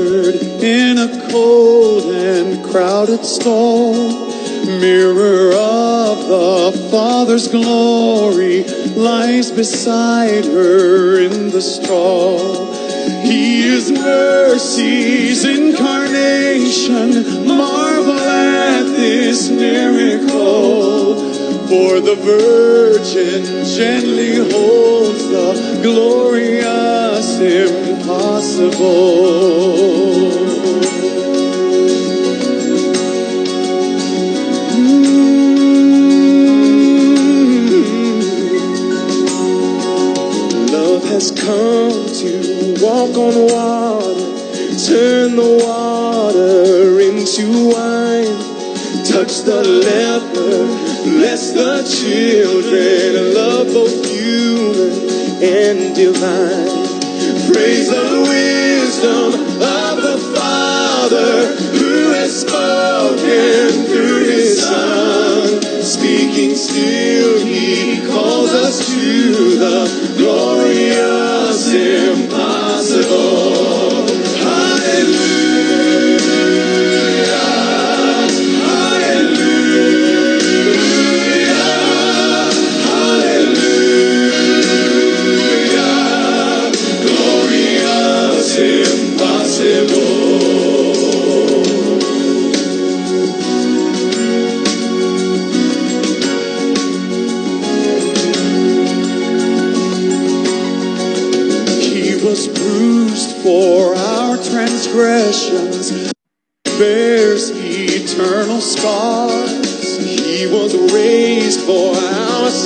in a cold and crowded stall. Mirror of the Father's glory lies beside her in the straw. He is mercy's incarnation. Marvel at this miracle. For the Virgin gently holds the glorious impossible. Love has come to walk on water, turn the water into wine, touch the leper, bless the children, love both human and divine. Praise the wisdom of the Father who has spoken through his Son. Speaking still, he calls us to the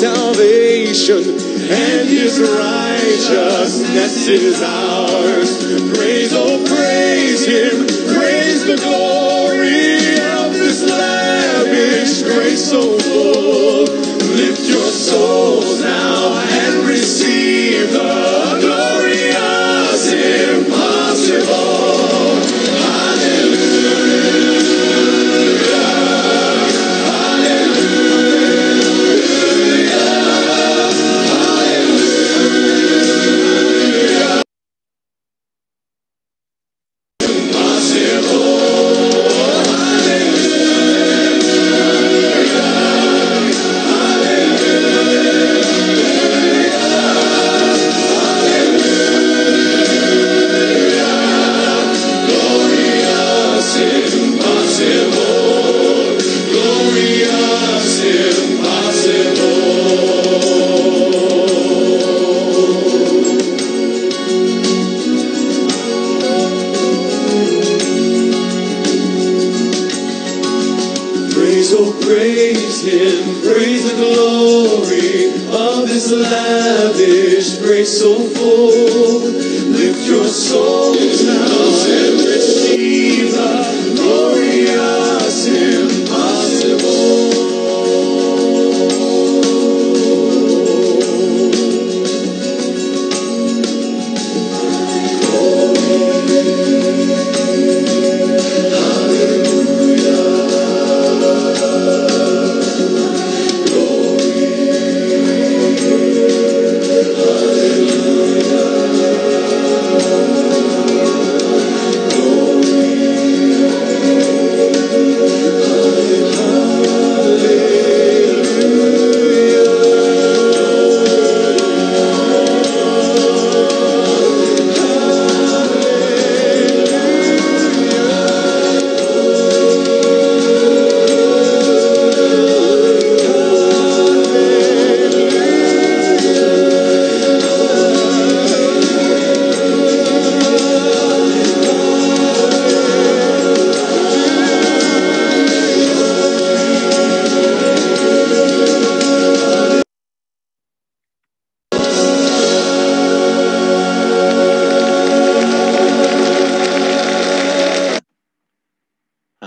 salvation, and his righteousness is ours. Praise, oh, praise him, praise the glory of this lavish grace oh, so full.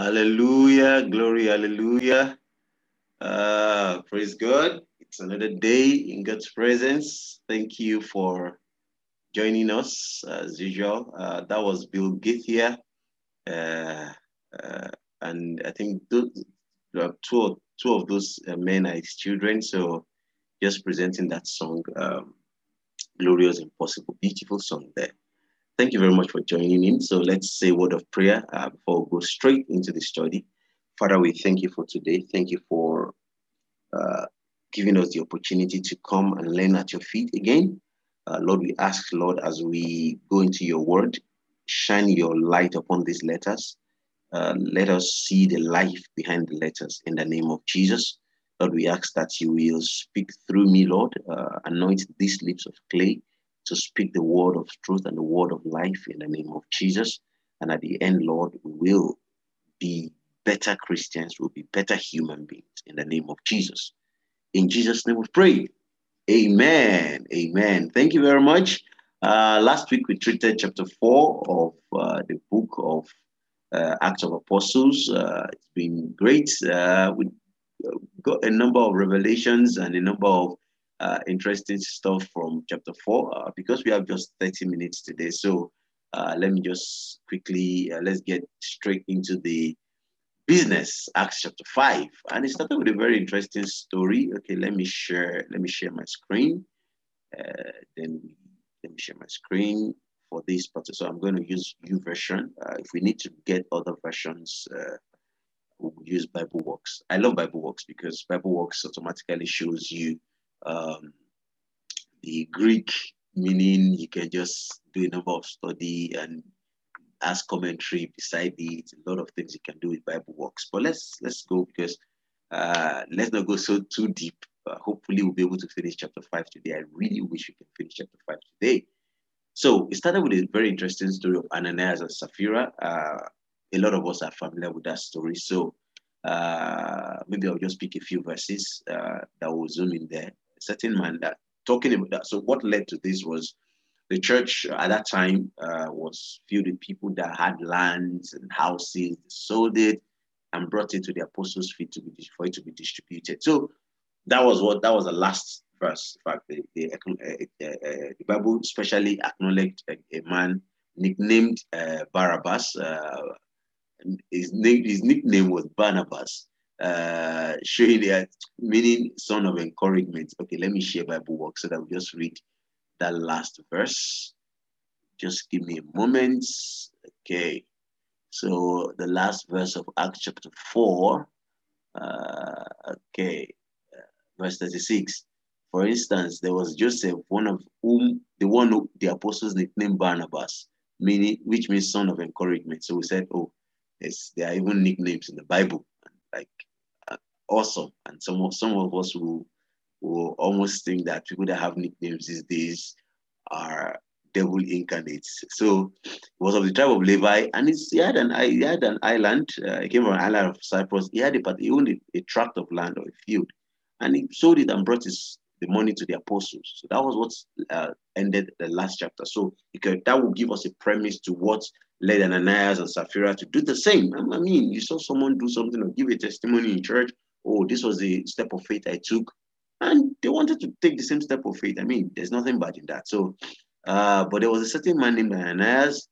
Hallelujah. Glory. Hallelujah. Uh, praise God. It's another day in God's presence. Thank you for joining us as usual. Uh, that was Bill Gaither. Uh, uh, and I think two, two of those uh, men are his children. So just presenting that song, um, Glorious Impossible. Beautiful song there. Thank you very much for joining in. So let's say a word of prayer uh, before we go straight into the study. Father, we thank you for today. Thank you for uh, giving us the opportunity to come and learn at your feet again. Uh, Lord, we ask, Lord, as we go into your word, shine your light upon these letters. Uh, let us see the life behind the letters in the name of Jesus. Lord, we ask that you will speak through me, Lord. Uh, anoint these lips of clay to speak the word of truth and the word of life in the name of Jesus. And at the end, Lord, we will be better Christians, we'll be better human beings in the name of Jesus. In Jesus' name we pray. Amen. Amen. Thank you very much. Uh, last week we treated chapter 4 of uh, the book of uh, Acts of Apostles. Uh, it's been great. Uh, we got a number of revelations and a number of uh, interesting stuff from chapter 4 because we have just 30 minutes today. So let me just quickly, let's get straight into the business. Acts chapter 5 and it started with a very interesting story. Okay let me share let me share my screen. Uh, then let me share my screen for this part. So i'm going to use YouVersion uh, if we need to get other versions uh, we'll use BibleWorks i love BibleWorks because BibleWorks automatically shows you um, the greek meaning you can just do a number of study and as commentary beside it, a lot of things you can do with BibleWorks. But let's let's go because uh, let's not go so too deep. Uh, hopefully, we'll be able to finish chapter five today. I really wish we can finish chapter five today. So it started with a very interesting story of Ananias and Sapphira. Uh, a lot of us are familiar with that story. So uh, maybe I'll just pick a few verses uh, that will zoom in there. Certain man that talking about that. So what led to this was the church at that time uh, was filled with people that had lands and houses, sold it and brought it to the apostles' feet to be for it to be distributed. So that was what that was the last verse. In fact, the, the, uh, uh, uh, the Bible especially acknowledged a, a man nicknamed uh, Barabbas. Uh, his name, his nickname was Barnabas. Showing that meaning son of encouragement. Okay, let me share BibleWorks so that we just read that last verse. Just give me a moment. Okay. So the last verse of Acts chapter 4. Uh, okay. Uh, verse 36. For instance, there was Joseph, one of whom the one who the apostles nicknamed Barnabas, meaning which means son of encouragement. So we said, oh, yes, there are even nicknames in the Bible, uh, awesome. And some some of us will will almost think that people that have nicknames these days are devil incarnates. So he was of the tribe of Levi, and he had an he had an island. Uh, he came from an island of Cyprus. He had a he owned a, a tract of land or a field, and he sold it and brought his the money to the apostles. So that was what uh, ended the last chapter. So that will give us a premise to what led Ananias and Sapphira to do the same. I mean, you saw someone do something or give a testimony in church. Oh, this was the step of faith I took. And they wanted to take the same step of faith. I mean, there's nothing bad in that. So, uh, but there was a certain man named Ananias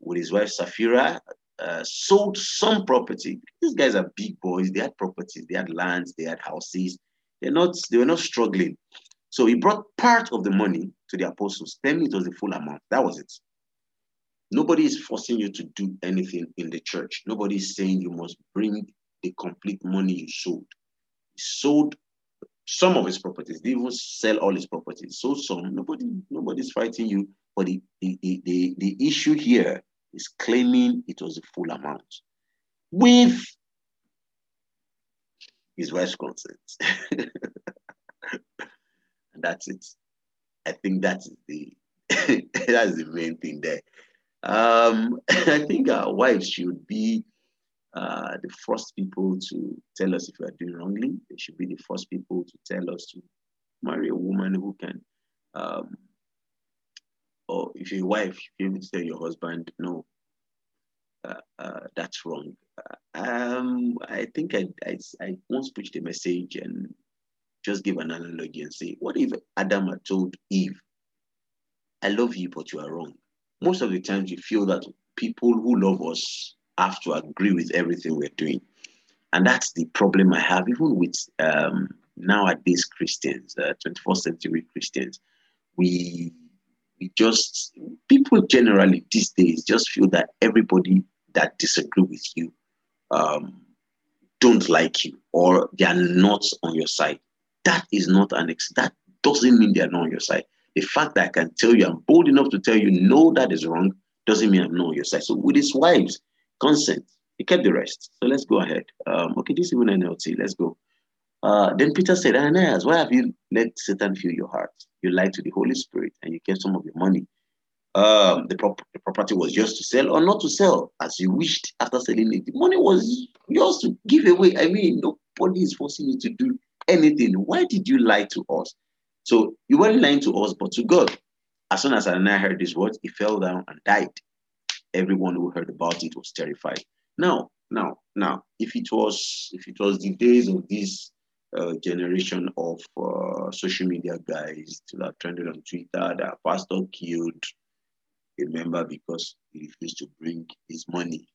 with his wife Sapphira, uh, sold some property. These guys are big boys. They had properties, they had lands, they had houses. They're not, they were not struggling. So he brought part of the money to the apostles. Then it was the full amount. That was it. Nobody is forcing you to do anything in the church. Nobody is saying you must bring the complete money you sold. He sold some of his properties. They even sell all his properties. So some nobody nobody's fighting you. But the, the, the, the issue here is claiming it was a full amount with his wife's consent. and that's it. I think that's the that's the main thing there. Um, I think our wives should be uh, the first people to tell us if we are doing wrongly. They should be the first people to tell us to marry a woman who can, um, or if you're a wife, you're to tell your husband, no, uh, uh, that's wrong. Um, I think I, I, I once preached a message and just give an analogy and say, what if Adam had told Eve, I love you, but you are wrong? Most of the times you feel that people who love us have to agree with everything we're doing. And that's the problem I have, even with um, nowadays Christians, uh, 21st century Christians. We we just people generally these days just feel that everybody that disagree with you um, don't like you or they are not on your side. That is not an ex that doesn't mean they are not on your side. The fact that I can tell you, I'm bold enough to tell you, no, that is wrong, doesn't mean I'm not on your side. So with his wives, consent, he kept the rest. So let's go ahead. Um, okay, this is even NLT. Let's go. Uh, then Peter said, Ananias, why have you let Satan fill your heart? You lied to the Holy Spirit and you kept some of your money. Um, the, prop- the property was yours to sell or not to sell as you wished after selling it. The money was yours to give away. I mean, nobody is forcing you to do anything. Why did you lie to us? So you weren't lying to us, but to God. As soon as Ananias heard these words, he fell down and died. Everyone who heard about it was terrified. Now, now, now, if it was if it was the days of this uh, generation of uh, social media guys that trended on Twitter that pastor killed a member because he refused to bring his money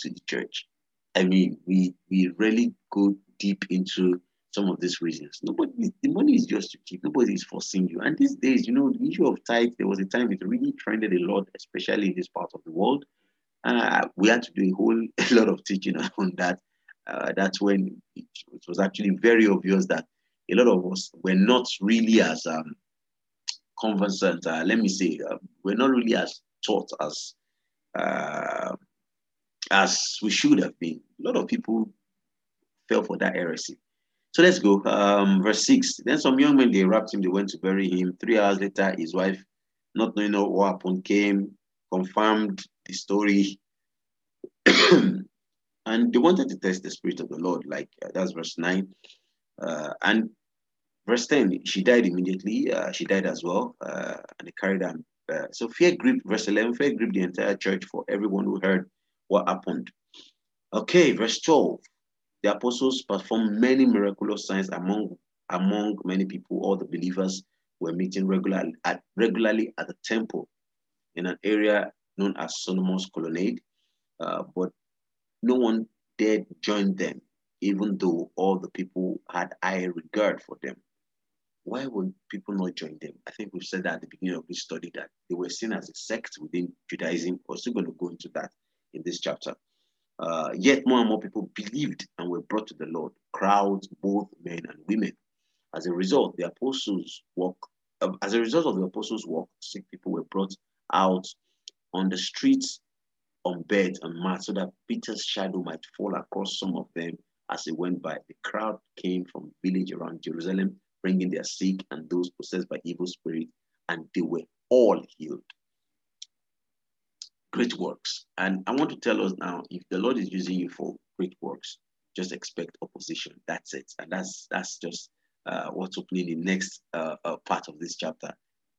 to the church. I mean, we we really go deep into some of these reasons. Nobody, the money is just to keep. Nobody is forcing you. And these days, you know, the issue of tithe, there was a time it really trended a lot, especially in this part of the world. Uh, we had to do a whole a lot of teaching on that. Uh, that's when it, it, was actually very obvious that a lot of us were not really as um, conversant. Uh, let me say, uh, we're not really as taught as uh, as we should have been. A lot of people fell for that heresy. So let's go. Um, verse 6. Then some young men, they wrapped him, they went to bury him. Three hours later, his wife, not knowing what happened, came, confirmed the story. and they wanted to test the spirit of the Lord, like uh, that's verse 9. Uh, and verse 10, she died immediately. Uh, she died as well, uh, and they carried her. Uh, so fear gripped, verse 11, fear gripped the entire church for everyone who heard what happened. Okay, verse 12. The apostles performed many miraculous signs among among many people. All the believers were meeting regularly at regularly at the temple in an area known as Solomon's Colonnade, uh, but no one dared join them, even though all the people had high regard for them. Why would people not join them? I think we've said that at the beginning of this study that they were seen as a sect within Judaism. We're still going to go into that in this chapter. Uh, yet more and more people believed and were brought to the Lord, crowds, both men and women. As a result, the apostles' work, uh, as a result of the apostles' work, sick people were brought out on the streets on beds and mats so that Peter's shadow might fall across some of them as he went by. The crowd came from village around Jerusalem, bringing their sick and those possessed by evil spirits, and they were all healed great works. And I want to tell us now, if the Lord is using you for great works, just expect opposition. That's it. And that's that's just uh, what's opening the next uh, uh, part of this chapter.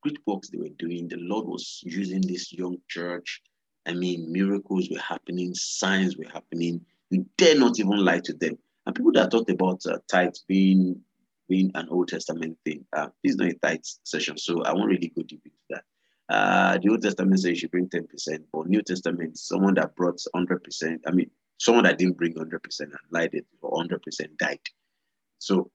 Great works they were doing. The Lord was using this young church. I mean, miracles were happening, signs were happening. You dare not even lie to them. And people that talked about uh, tithes being being an Old Testament thing, uh, this is not a tithes session, so I won't really go deep into. Uh, the Old Testament says you should bring 10%, but New Testament, someone that brought 100%, I mean, someone that didn't bring 100% and lied it for 100% died. So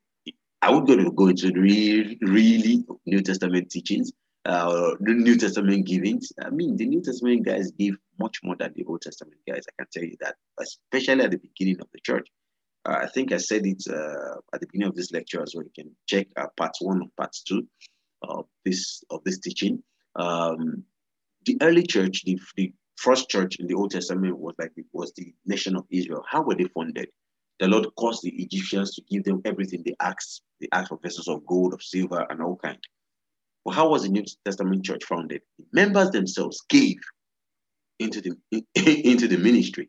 I would go to go into the really, really New Testament teachings uh, or New Testament givings. I mean, the New Testament guys give much more than the Old Testament guys. I can tell you that, especially at the beginning of the church. Uh, I think I said it uh, at the beginning of this lecture as well. You can check uh, part one or part two of this of this teaching um, the early church, the, the first church in the Old Testament was like it was the nation of Israel. How were they funded? The Lord caused the Egyptians to give them everything they asked. They asked for vessels of gold, of silver, and all kind. Well, how was the New Testament church founded? The members themselves gave into the into the ministry.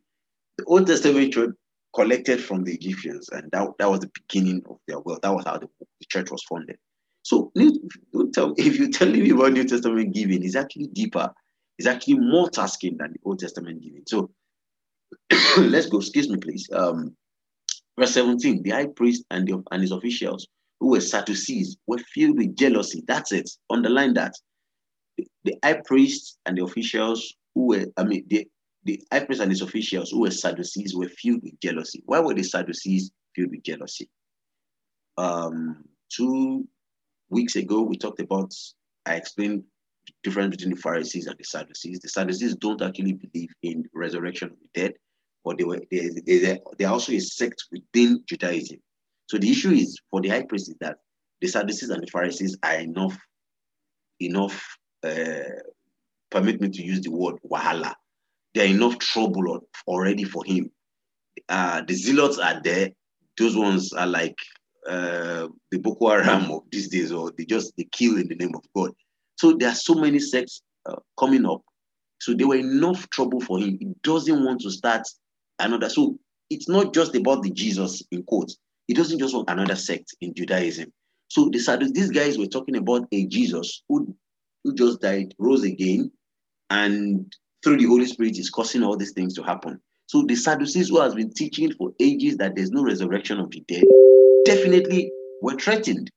The Old Testament church collected from the Egyptians, and that, that was the beginning of their wealth. That was how the, the church was funded. So don't tell if you tell me about New Testament giving, it's actually deeper. It's actually more tasking than the Old Testament giving. So let's go. Excuse me, please. Um, verse 17: The high priest and, the, and his officials, who were Sadducees, were filled with jealousy. That's it. Underline that. The, the high priest and the officials who were, I mean, the, the high priest and his officials who were Sadducees were filled with jealousy. Why were the Sadducees filled with jealousy? Um, two weeks ago, we talked about, I explained the difference between the Pharisees and the Sadducees. The Sadducees don't actually believe in resurrection of the dead, but they were they, they, they are also a sect within Judaism. So the issue is for the high priest is that the Sadducees and the Pharisees are enough enough uh, permit me to use the word wahala. There are enough trouble already for him. Uh, the zealots are there. Those ones are like uh, the Boko Haram of these days, or they just they kill in the name of God. So there are so many sects uh, coming up. So there were enough trouble for him. He doesn't want to start another. So it's not just about the Jesus in quotes. He doesn't just want another sect in Judaism. So the Sadducees, these guys were talking about a Jesus who, who just died, rose again, and through the Holy Spirit is causing all these things to happen. So the Sadducees who has been teaching for ages that there's no resurrection of the dead definitely were threatened.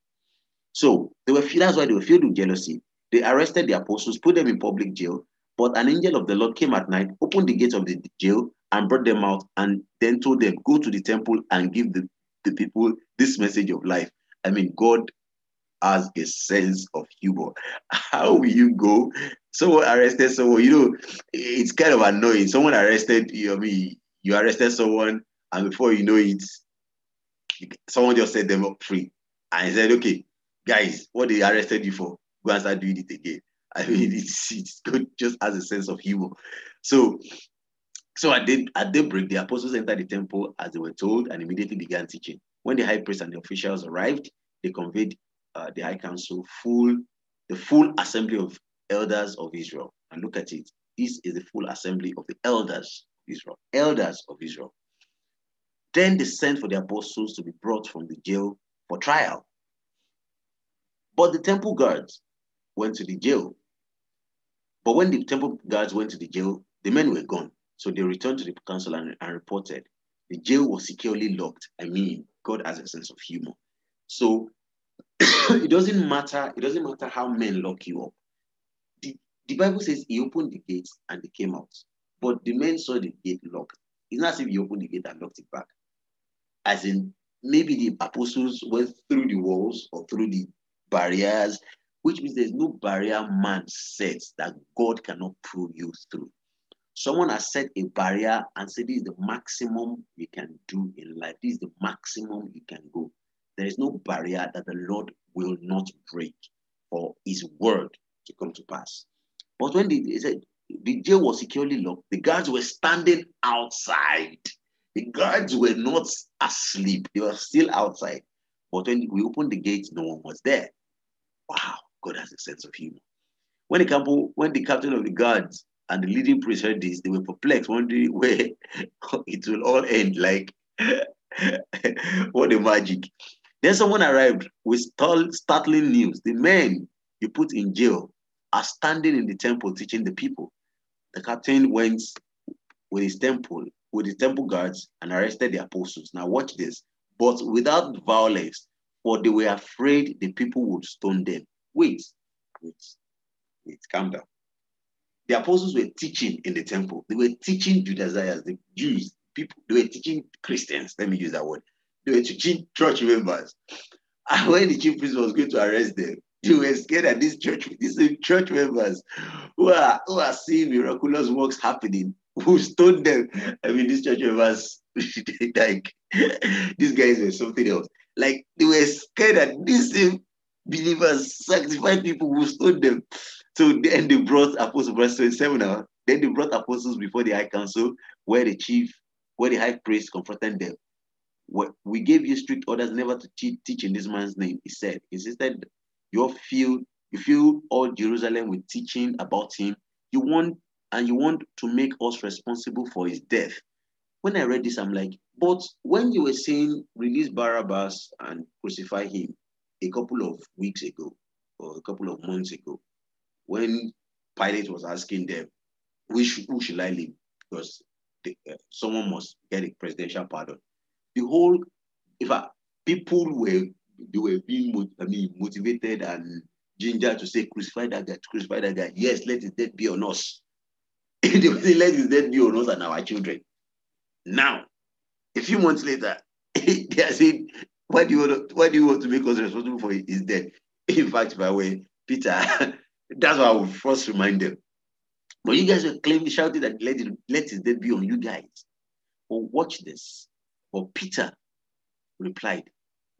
So they were that's why they were filled with jealousy. They arrested the apostles, put them in public jail, but an angel of the Lord came at night, opened the gates of the jail, and brought them out, and then told them, Go to the temple and give the, the people this message of life. I mean, God has a sense of humor. How will you go? Someone arrested someone, you know, it's kind of annoying. Someone arrested you, I mean, you arrested someone, and before you know it, someone just set them up free and he said, okay, guys, what they arrested you for, go and start doing it again. I mean, it's, it's good, just as a sense of humor. So, so at, day, at daybreak, the apostles entered the temple as they were told and immediately began teaching. When the high priest and the officials arrived, they conveyed uh, the high council full, the full assembly of elders of Israel. And look at it. This is the full assembly of the elders of Israel. Elders of Israel. Then they sent for the apostles to be brought from the jail for trial. But the temple guards went to the jail. But when the temple guards went to the jail, the men were gone. So they returned to the council and, and reported. The jail was securely locked. I mean, God has a sense of humor. So it doesn't matter, it doesn't matter how men lock you up. The, the Bible says he opened the gates and they came out. But the men saw the gate locked. It's not as if he opened the gate and locked it back as in maybe the apostles went through the walls or through the barriers, which means there's no barrier man sets that God cannot pull you through. Someone has set a barrier and said this is the maximum you can do in life. This is the maximum you can go. There is no barrier that the Lord will not break for his word to come to pass. But when the, said, the jail was securely locked, the guards were standing outside the guards were not asleep, they were still outside. But when we opened the gates, no one was there. Wow, God has a sense of humor. When the, couple, when the captain of the guards and the leading priest heard this, they were perplexed, wondering where it will all end. Like, what a magic. Then someone arrived with startling news. The men you put in jail are standing in the temple teaching the people. The captain went with his temple with the temple guards and arrested the apostles. Now, watch this. But without violence, for they were afraid the people would stone them. Wait, wait, wait, calm down. The apostles were teaching in the temple. They were teaching Judaizers, the Jews, people. They were teaching Christians. Let me use that word. They were teaching church members. And when the chief priest was going to arrest them, they were scared that these church, these church members who are who are seeing miraculous works happening who stoned them. I mean, these church members, like, these guys were something else. Like, they were scared that these same believers sanctified people who stoned them. So then they brought apostles, verse 27 now. Then they brought apostles before the high council, where the chief, where the high priest confronted them. We gave you strict orders never to teach in this man's name, he said. Insisted you feel you feel all Jerusalem with teaching about him. You want and you want to make us responsible for his death. When I read this, I'm like, but when you were saying release Barabbas and crucify him a couple of weeks ago or a couple of months ago, when Pilate was asking them, which who should I leave? Because the, uh, someone must get a presidential pardon. The whole, if I, people were they were being I mean motivated and ginger to say crucify that guy, crucify that guy. Yes, let his death be on us. will say, let his on us and our children. Now, a few months later, they are saying, why do you want to, why do you want to make us responsible for his death? In fact, by the way, Peter, That's why I will first remind them. But you guys were claiming, shouting that let, it, let his death be on you guys. But watch this. But Peter replied,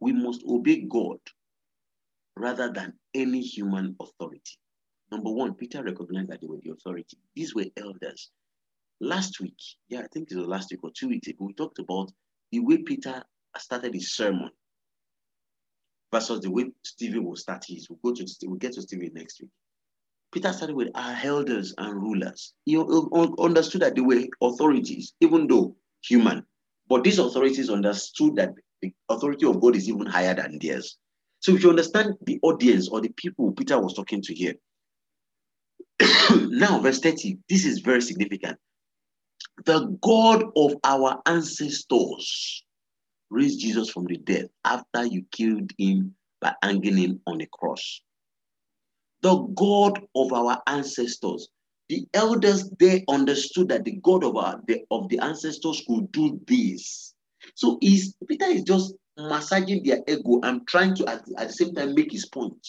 We must obey God rather than any human authority. Number one, Peter recognized that they were the authority. These were elders. Last week, yeah, I think it was last week or two weeks ago, we talked about the way Peter started his sermon versus the way Stephen will start his. We'll go to we'll get to Stephen next week. Peter started with our elders and rulers. He understood that they were authorities, even though human. But these authorities understood that the authority of God is even higher than theirs. So if you understand the audience or the people Peter was talking to here, now verse 30, this is very significant. The God of our ancestors raised Jesus from the dead after you killed him by hanging him on a cross. The God of our ancestors. The elders they understood that the God of our the, of the ancestors could do this. So is Peter is just massaging their ego and trying to at, at the same time make his point.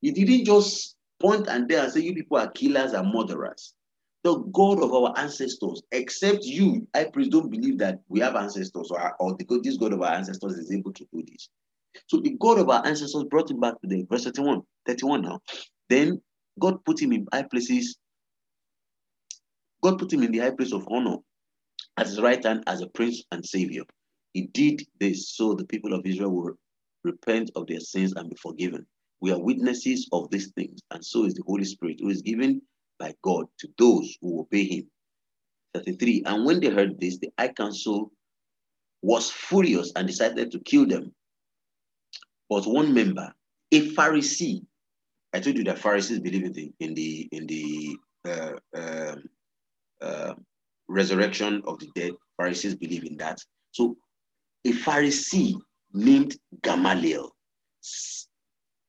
He didn't just point and there and say you people are killers and murderers the God of our ancestors, except you, I priest, don't believe that we have ancestors or, or the, this God of our ancestors is able to do this. So the God of our ancestors brought him back to the verse 31, 31 now. Then God put him in high places. God put him in the high place of honor at his right hand as a prince and savior. He did this so the people of Israel will repent of their sins and be forgiven. We are witnesses of these things, and so is the Holy Spirit, who is given by God to those who obey him. 33. And when they heard this, the high council was furious and decided to kill them. But one member, a Pharisee, I told you that Pharisees believe in the in the in the uh, uh, uh, resurrection of the dead. Pharisees believe in that. So, a Pharisee named Gamaliel,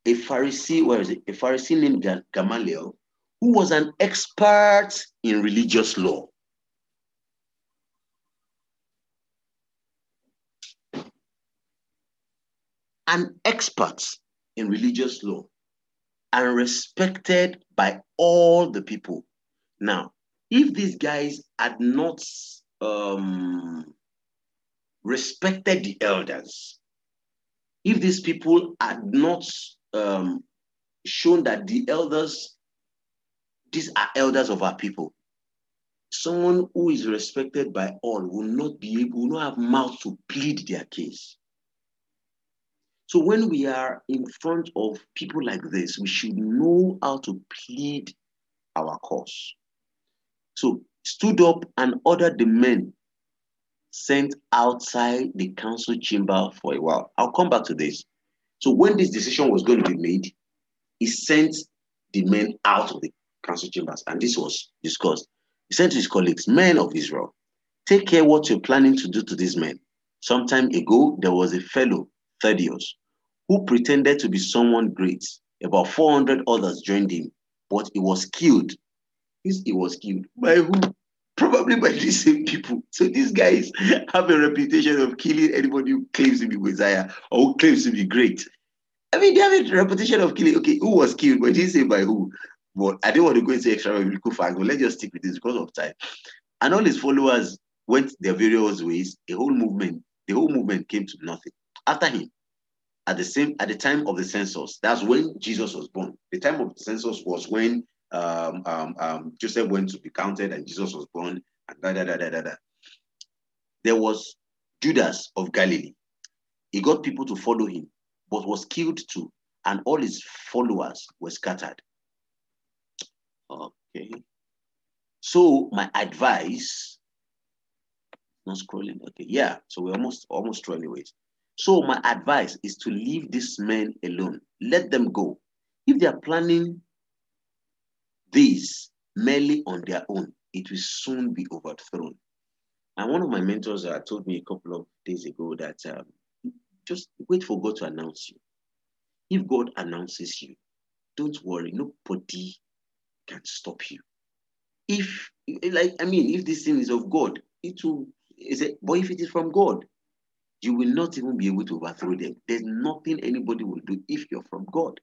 a Pharisee, where is it? A Pharisee named Gamaliel who was an expert in religious law. An expert in religious law and respected by all the people. Now, if these guys had not um, respected the elders, if these people had not um, shown that the elders these are elders of our people. Someone who is respected by all will not be able, will not have mouth to plead their case. So when we are in front of people like this, we should know how to plead our cause. So stood up and ordered the men sent outside the council chamber for a while. I'll come back to this. So when this decision was going to be made, he sent the men out of the council chambers, and this was discussed. He said to his colleagues, Men of Israel, take care what you're planning to do to these men. Some time ago, there was a fellow, Thaddeus, who pretended to be someone great. About 400 others joined him, but he was killed. He was killed by who? Probably by the same people. So these guys have a reputation of killing anybody who claims to be Messiah or who claims to be great. I mean, they have a reputation of killing. Okay, who was killed? But didn't say by who. But I didn't want to go into extra biblical facts, but let's just stick with this because of time. And all his followers went their various ways. A whole movement, the whole movement came to nothing. After him, at the same at the time of the census, that's when Jesus was born. The time of the census was when um, um, um, Joseph went to be counted and Jesus was born, and da da da da da da. There was Judas of Galilee. He got people to follow him, but was killed too, and all his followers were scattered. Okay. So my advice, not scrolling. Okay, yeah. So we're almost almost through anyways. So my advice is to leave these men alone. Let them go. If they are planning this merely on their own, it will soon be overthrown. And one of my mentors uh, told me a couple of days ago that um, just wait for God to announce you. If God announces you, don't worry, nobody can stop you. If, like, I mean, if this thing is of God, it will, is it, but if it is from God, you will not even be able to overthrow them. There's nothing anybody will do if you're from God.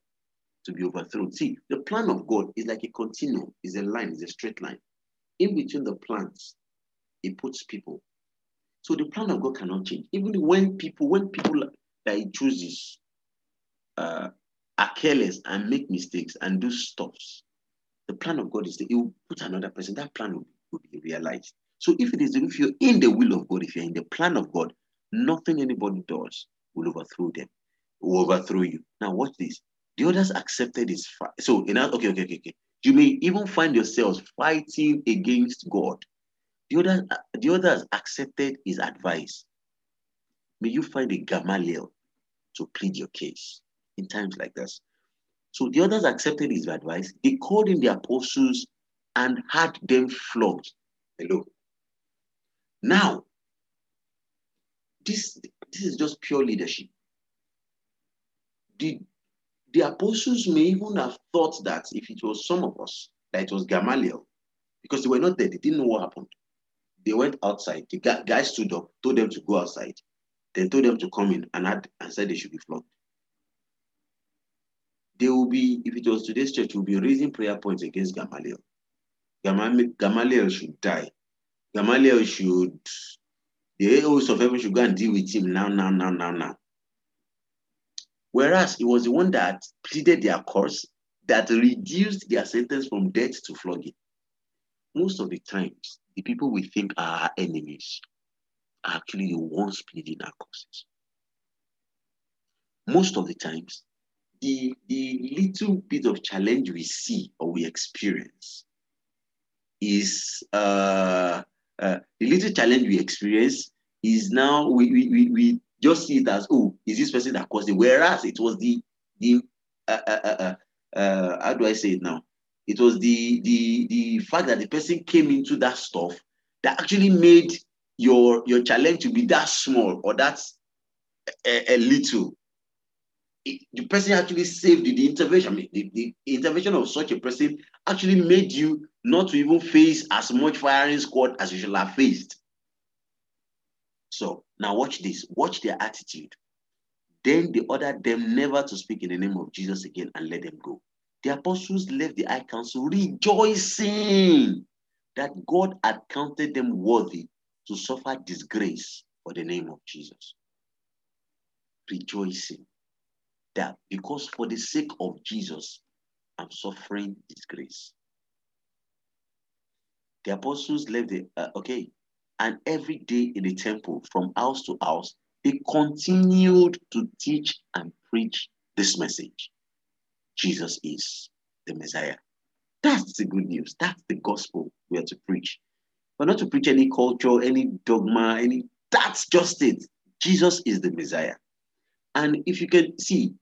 To be overthrown. See, the plan of God is like a continuum, is a line, is a straight line. In between the plans, He puts people. So the plan of God cannot change. Even when people, when people that He chooses uh, are careless and make mistakes and do stuffs, the plan of God is that He will put another person. That plan will, will be realized. So if it is, if you're in the will of God, if you're in the plan of God, nothing anybody does will overthrow them, will overthrow you. Now watch this. The others accepted his fight. So in okay, okay, okay, okay. You may even find yourselves fighting against God. The others, the others accepted his advice. May you find a Gamaliel to plead your case in times like this. So the others accepted his advice. They called in the apostles and had them flogged. Hello. Now, this, this is just pure leadership. The, the apostles may even have thought that if it was some of us, that it was Gamaliel, because they were not there, they didn't know what happened. They went outside. The guy, stood up, told them to go outside, then told them to come in and had and said they should be flogged. They will be, if it was today's church, will be raising prayer points against Gamaliel. Gamaliel should die. Gamaliel should, the host of heaven should go and deal with him now, now, now, now, now. Whereas it was the one that pleaded their cause that reduced their sentence from death to flogging. Most of the times, the people we think are our enemies are actually the ones pleading our causes. Most of the times, the, the little bit of challenge we see or we experience is uh, uh, the little challenge we experience is now we, we, we, we just see it as oh is this person that caused it? Whereas it was the the uh, uh, uh, uh, how do I say it now? It was the the the fact that the person came into that stuff that actually made your your challenge to be that small or that a, a little. It, the person actually saved the, the intervention I mean, the, the intervention of such a person actually made you not to even face as much firing squad as you should have faced. So now watch this. Watch their attitude then they ordered them never to speak in the name of jesus again and let them go the apostles left the high council rejoicing that God had counted them worthy to suffer disgrace for the name of Jesus. Rejoicing that because for the sake of Jesus, I'm suffering disgrace. The apostles left the, uh, okay, and every day in the temple, from house to house, they continued to teach and preach this message. Jesus is the Messiah. That's the good news. That's the gospel we are to preach. But not to preach any culture, any dogma, any that's just it. Jesus is the Messiah. And if you can see,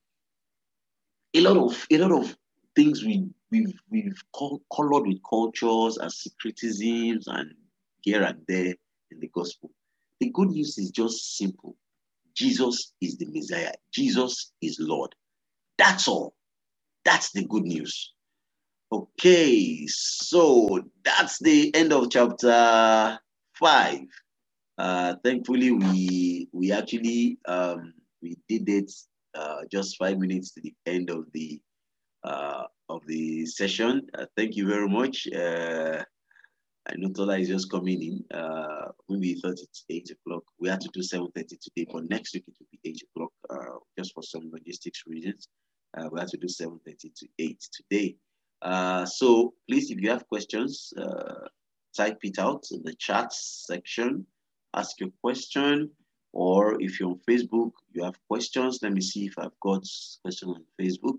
a lot of a lot of things we we've we've colored with cultures and secretisms and here and there in the gospel. The good news is just simple. Jesus is the Messiah. Jesus is Lord. That's all. That's the good news. Okay, so that's the end of chapter five. Uh, thankfully, we we actually um, we did it uh, just five minutes to the end of the uh, of the session. Uh, thank you very much. Uh, I know Tola is just coming in. Uh, we thought it's eight o'clock. We had to do seven thirty today, but next week it will be eight o'clock. Uh, just for some logistics reasons, uh, we had to do seven thirty to eight today. Uh, so please, if you have questions, uh, type it out in the chat section. Ask your question, or if you're on Facebook, you have questions. Let me see if I've got questions on Facebook.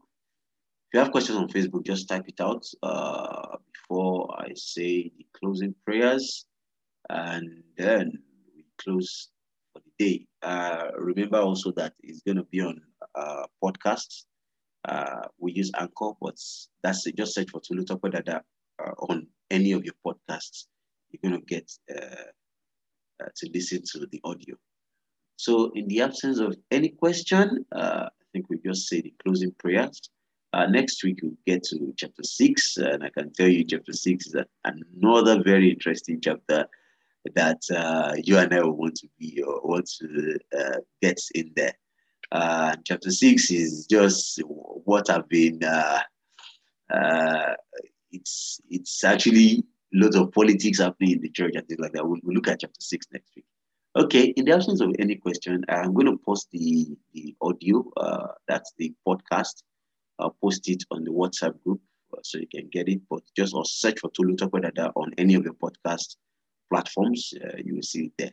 If you have questions on Facebook, just type it out uh, before I say the closing prayers, and then we close for the day. Uh, remember also that it's going to be on uh, podcasts uh, we use Anchor, but that's it. Just search for Tolu Dada uh, on any of your podcasts. You're going to get uh, uh, to listen to the audio. So, in the absence of any question, uh, I think we just say the closing prayers. Uh, next week, we'll get to chapter six, and I can tell you, chapter six is another very interesting chapter that uh, you and I want to be or want to uh, get in there. Uh, chapter six is just what I've been uh, uh, it's it's actually loads of politics happening in the church and things like that. We'll, we'll look at chapter six next week. Okay, in the absence of any question, I'm going to post the the audio. Uh, that's the podcast. I'll post it on the WhatsApp group uh, so you can get it. But just or search for Tolu Tokwadada on any of your podcast platforms. Uh, you will see it there.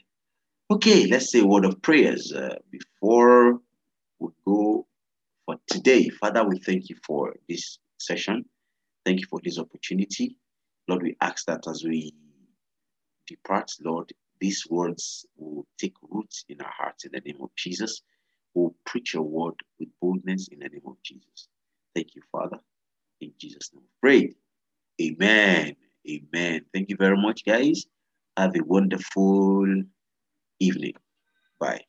Okay, let's say a word of prayers uh, before we go for today. Father, we thank you for this session. Thank you for this opportunity. Lord, we ask that as we depart, Lord, these words will take root in our hearts in the name of Jesus. We'll preach your word with boldness in the name of Jesus. Thank you, Father. In Jesus' name, pray. Amen. Amen. Thank you very much, guys. Have a wonderful evening. Bye.